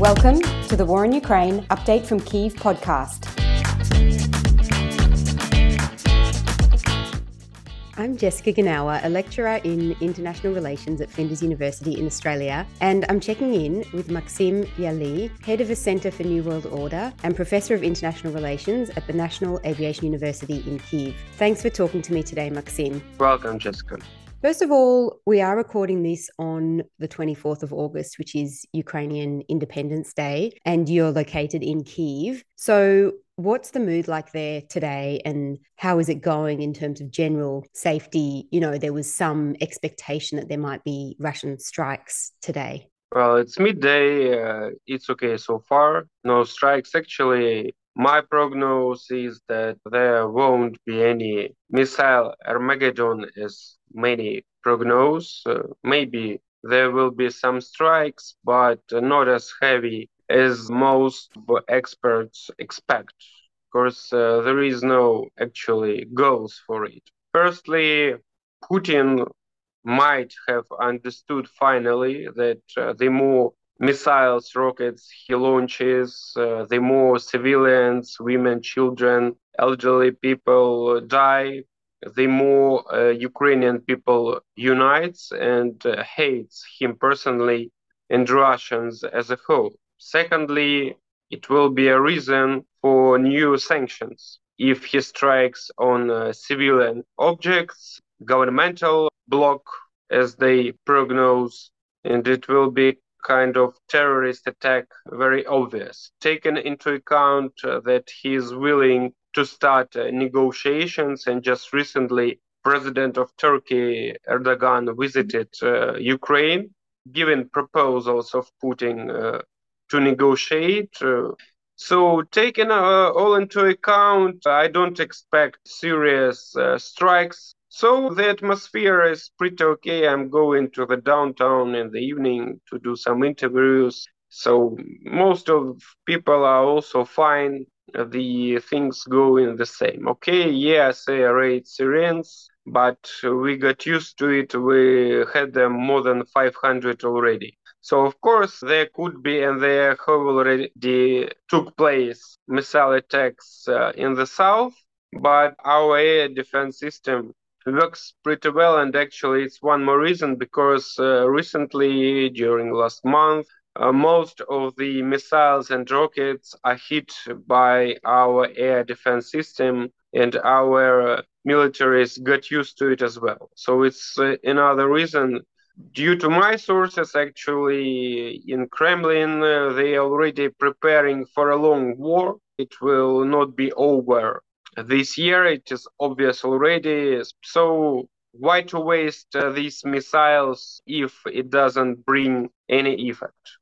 Welcome to the War in Ukraine Update from Kyiv podcast. I'm Jessica Genauer, a lecturer in international relations at Flinders University in Australia, and I'm checking in with Maksym Yali, head of the Centre for New World Order and professor of international relations at the National Aviation University in Kyiv. Thanks for talking to me today, Maksym. Welcome, Jessica. First of all, we are recording this on the 24th of August, which is Ukrainian Independence Day, and you're located in Kyiv. So, what's the mood like there today, and how is it going in terms of general safety? You know, there was some expectation that there might be Russian strikes today. Well, it's midday. Uh, it's okay so far. No strikes. Actually, my prognosis is that there won't be any missile Armageddon as many prognose. Uh, maybe there will be some strikes, but not as heavy as most experts expect. Of course, uh, there is no actually goals for it. Firstly, Putin might have understood finally that uh, the more missiles, rockets he launches, uh, the more civilians, women, children, elderly people die, the more uh, Ukrainian people unites and uh, hates him personally and Russians as a whole. Secondly, it will be a reason for new sanctions if he strikes on uh, civilian objects, governmental block, as they prognose, and it will be kind of terrorist attack very obvious, taken into account uh, that he is willing to start uh, negotiations. And just recently, President of Turkey Erdogan visited uh, Ukraine, giving proposals of Putin uh, to negotiate. So, taking uh, all into account, I don't expect serious uh, strikes. So the atmosphere is pretty okay. I'm going to the downtown in the evening to do some interviews. So most of people are also fine the things going the same. Okay, yes, they rate sirens, but we got used to it. We had them more than 500 already. So of course there could be, and there have already took place missile attacks uh, in the south, but our air defense system works pretty well. And actually, it's one more reason because uh, recently, during last month, uh, most of the missiles and rockets are hit by our air defense system, and our militaries got used to it as well. So it's uh, another reason. Due to my sources, actually, in Kremlin, uh, they are already preparing for a long war. It will not be over this year. It is obvious already. So why to waste uh, these missiles if it doesn't bring any effect?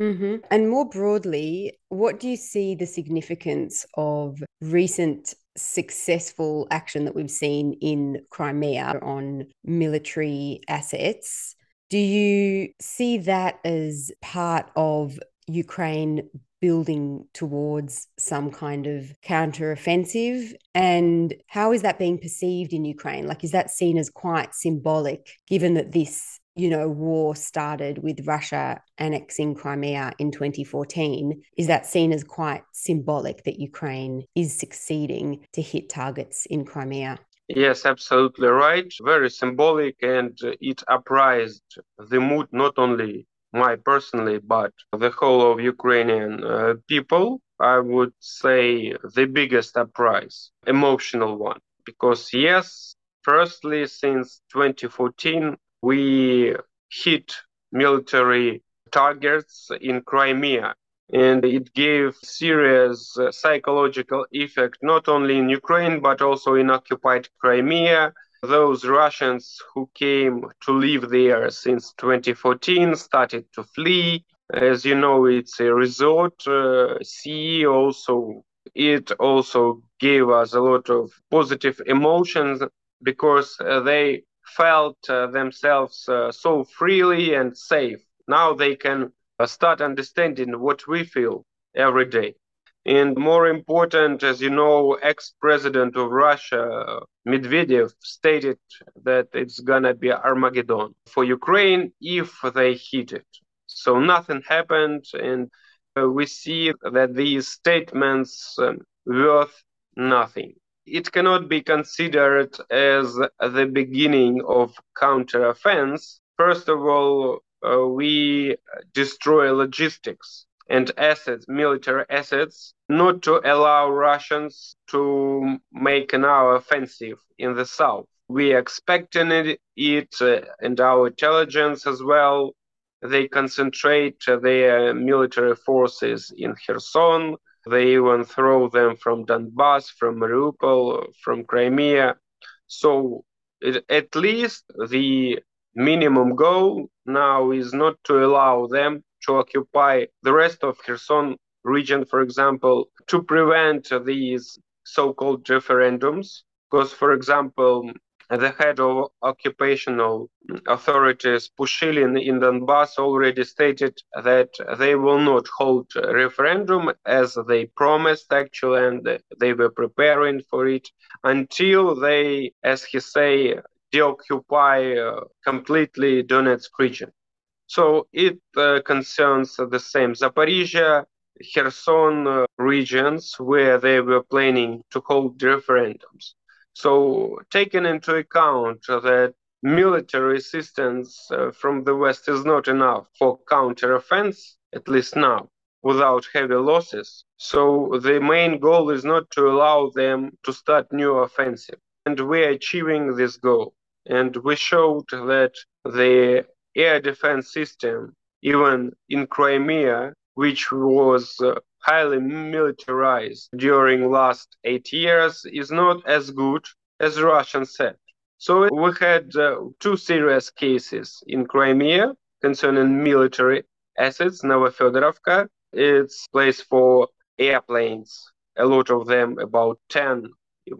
Mm-hmm. And more broadly, what do you see the significance of recent successful action that we've seen in Crimea on military assets? Do you see that as part of Ukraine building towards some kind of counter-offensive and how is that being perceived in Ukraine like is that seen as quite symbolic given that this you know, war started with Russia annexing Crimea in 2014, is that seen as quite symbolic that Ukraine is succeeding to hit targets in Crimea? Yes, absolutely right. Very symbolic, and it uprised the mood not only my personally, but the whole of Ukrainian uh, people. I would say the biggest uprise, emotional one, because yes, firstly, since 2014, we hit military targets in Crimea. And it gave serious uh, psychological effect not only in Ukraine but also in occupied Crimea. Those Russians who came to live there since 2014 started to flee. As you know, it's a resort uh, sea. Also, it also gave us a lot of positive emotions because uh, they felt uh, themselves uh, so freely and safe. Now they can uh, start understanding what we feel every day. And more important, as you know, ex-president of Russia, Medvedev, stated that it's gonna be Armageddon for Ukraine if they hit it. So nothing happened, and uh, we see that these statements um, worth nothing. It cannot be considered as the beginning of counteroffense. First of all, uh, we destroy logistics and assets, military assets, not to allow Russians to make another offensive in the south. We expecting it, it uh, and our intelligence as well. They concentrate their military forces in Kherson. They even throw them from Donbass, from Mariupol, from Crimea. So it, at least the minimum goal now is not to allow them to occupy the rest of Kherson region, for example, to prevent these so-called referendums. Because, for example, the head of occupational authorities, Pushilin in Donbass, already stated that they will not hold a referendum as they promised, actually, and they were preparing for it until they, as he say, deoccupy uh, completely Donetsk region. So it uh, concerns the same Zaporizhia, Kherson uh, regions where they were planning to hold referendums. So, taking into account that military assistance uh, from the West is not enough for counteroffense, at least now, without heavy losses. So, the main goal is not to allow them to start new offensive. And we're achieving this goal. And we showed that the air defense system, even in Crimea, which was uh, highly militarized during last eight years is not as good as Russian said. So we had uh, two serious cases in Crimea concerning military assets. Novofedorovka, it's place for airplanes. A lot of them, about 10,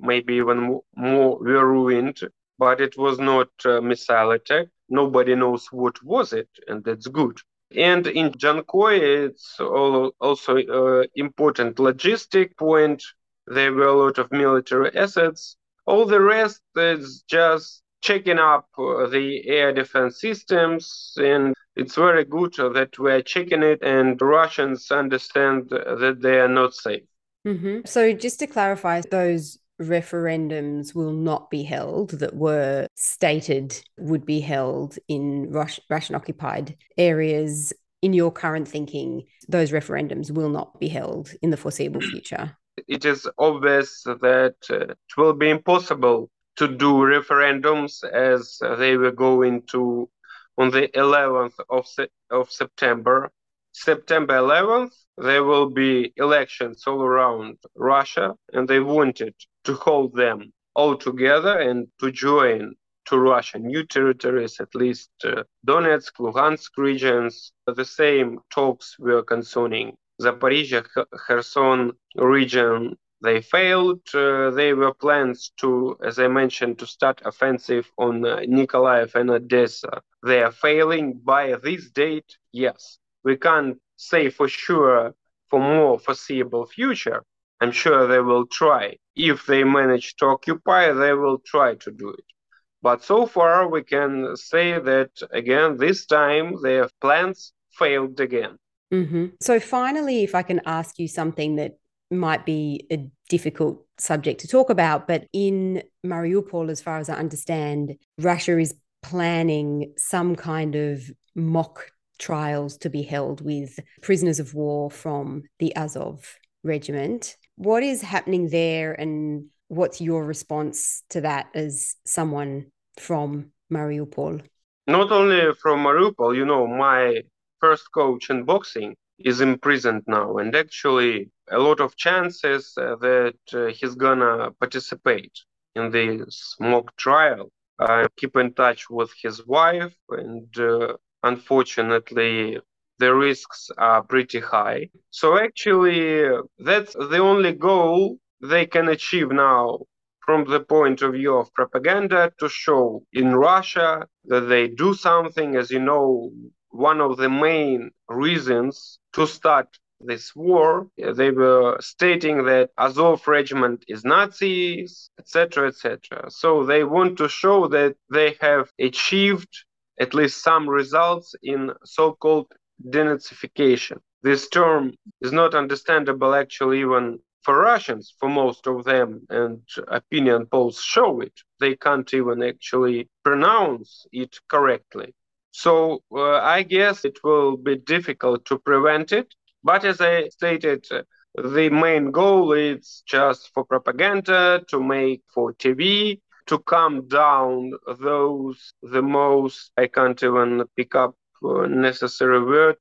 maybe even more, were ruined, but it was not a missile attack. Nobody knows what was it, and that's good. And in Dzhankoi, it's also uh, important logistic point. There were a lot of military assets. All the rest is just checking up uh, the air defense systems, and it's very good that we're checking it, and Russians understand that they are not safe. Mm-hmm. So, just to clarify, those referendums will not be held that were stated would be held in Russian occupied areas. In your current thinking, those referendums will not be held in the foreseeable future. It is obvious that uh, it will be impossible to do referendums as they were going to on the 11th of, se- of September. September 11th, there will be elections all around Russia, and they wanted to hold them all together and to join to Russia new territories, at least uh, Donetsk, Luhansk regions. The same talks were concerning Zaporizhia, Kherson region. They failed. Uh, they were plans to, as I mentioned, to start offensive on uh, Nikolaev and Odessa. They are failing by this date. Yes, we can't say for sure for more foreseeable future, I'm sure they will try. If they manage to occupy, they will try to do it. But so far, we can say that again, this time their plans failed again. Mm-hmm. So, finally, if I can ask you something that might be a difficult subject to talk about, but in Mariupol, as far as I understand, Russia is planning some kind of mock trials to be held with prisoners of war from the Azov regiment. What is happening there, and what's your response to that as someone from Mariupol? Not only from Mariupol, you know, my first coach in boxing is imprisoned now, and actually, a lot of chances uh, that uh, he's gonna participate in this mock trial. I keep in touch with his wife, and uh, unfortunately, the risks are pretty high. So actually, that's the only goal they can achieve now from the point of view of propaganda to show in Russia that they do something. As you know, one of the main reasons to start this war, they were stating that Azov regiment is Nazis, etc., etc. So they want to show that they have achieved at least some results in so-called denazification. this term is not understandable actually even for Russians, for most of them, and opinion polls show it. They can't even actually pronounce it correctly. So uh, I guess it will be difficult to prevent it. But as I stated, the main goal is just for propaganda, to make for TV, to calm down those the most, I can't even pick up necessary word,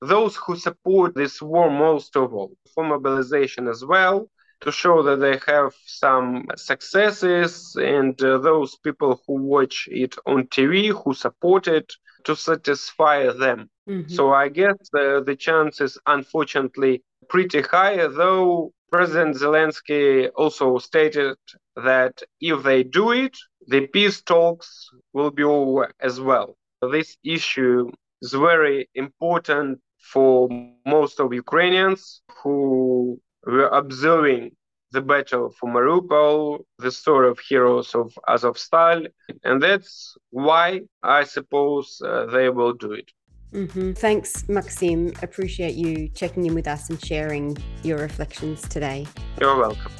those who support this war most of all, for mobilization as well, to show that they have some successes, and uh, those people who watch it on TV, who support it, to satisfy them. Mm-hmm. So I guess the, the chances, unfortunately, pretty high, though President Zelensky also stated that if they do it, the peace talks will be over as well. This issue is very important for most of Ukrainians who were observing the battle for Mariupol, the story of heroes of Azovstal, and that's why I suppose uh, they will do it. Mm-hmm. Thanks, Maksym. Appreciate you checking in with us and sharing your reflections today. You're welcome.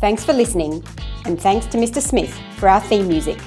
Thanks for listening, and thanks to Mr. Smith for our theme music.